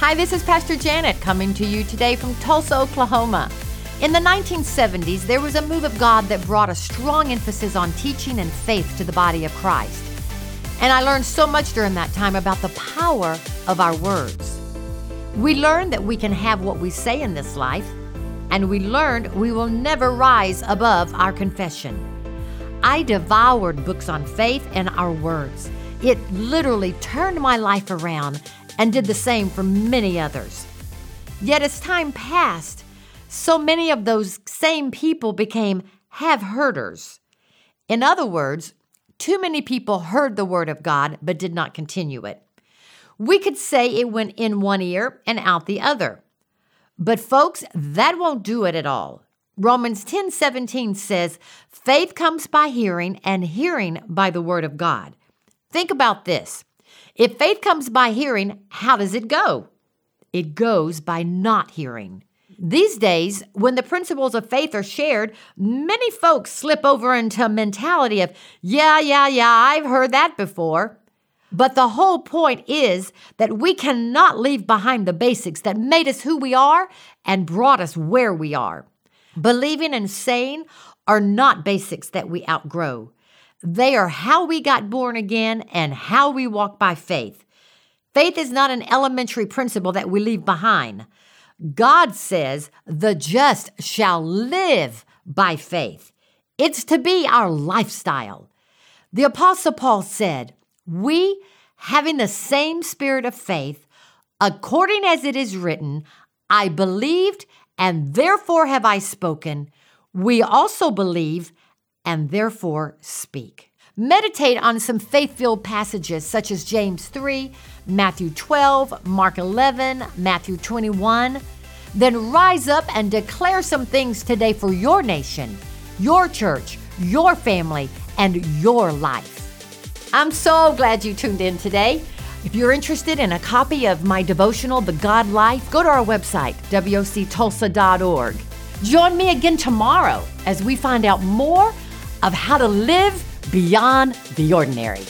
Hi, this is Pastor Janet coming to you today from Tulsa, Oklahoma. In the 1970s, there was a move of God that brought a strong emphasis on teaching and faith to the body of Christ. And I learned so much during that time about the power of our words. We learned that we can have what we say in this life, and we learned we will never rise above our confession. I devoured books on faith and our words. It literally turned my life around and did the same for many others. Yet as time passed, so many of those same people became have hearders. In other words, too many people heard the word of God but did not continue it. We could say it went in one ear and out the other. But folks, that won't do it at all. Romans 10 17 says, Faith comes by hearing, and hearing by the word of God. Think about this. If faith comes by hearing, how does it go? It goes by not hearing. These days, when the principles of faith are shared, many folks slip over into a mentality of, yeah, yeah, yeah, I've heard that before. But the whole point is that we cannot leave behind the basics that made us who we are and brought us where we are. Believing and saying are not basics that we outgrow. They are how we got born again and how we walk by faith. Faith is not an elementary principle that we leave behind. God says, the just shall live by faith. It's to be our lifestyle. The Apostle Paul said, We, having the same spirit of faith, according as it is written, I believed, and therefore have I spoken. We also believe, and therefore speak. Meditate on some faith filled passages such as James 3, Matthew 12, Mark 11, Matthew 21. Then rise up and declare some things today for your nation, your church, your family, and your life. I'm so glad you tuned in today. If you're interested in a copy of my devotional, The God Life, go to our website, woctulsa.org. Join me again tomorrow as we find out more of how to live beyond the ordinary.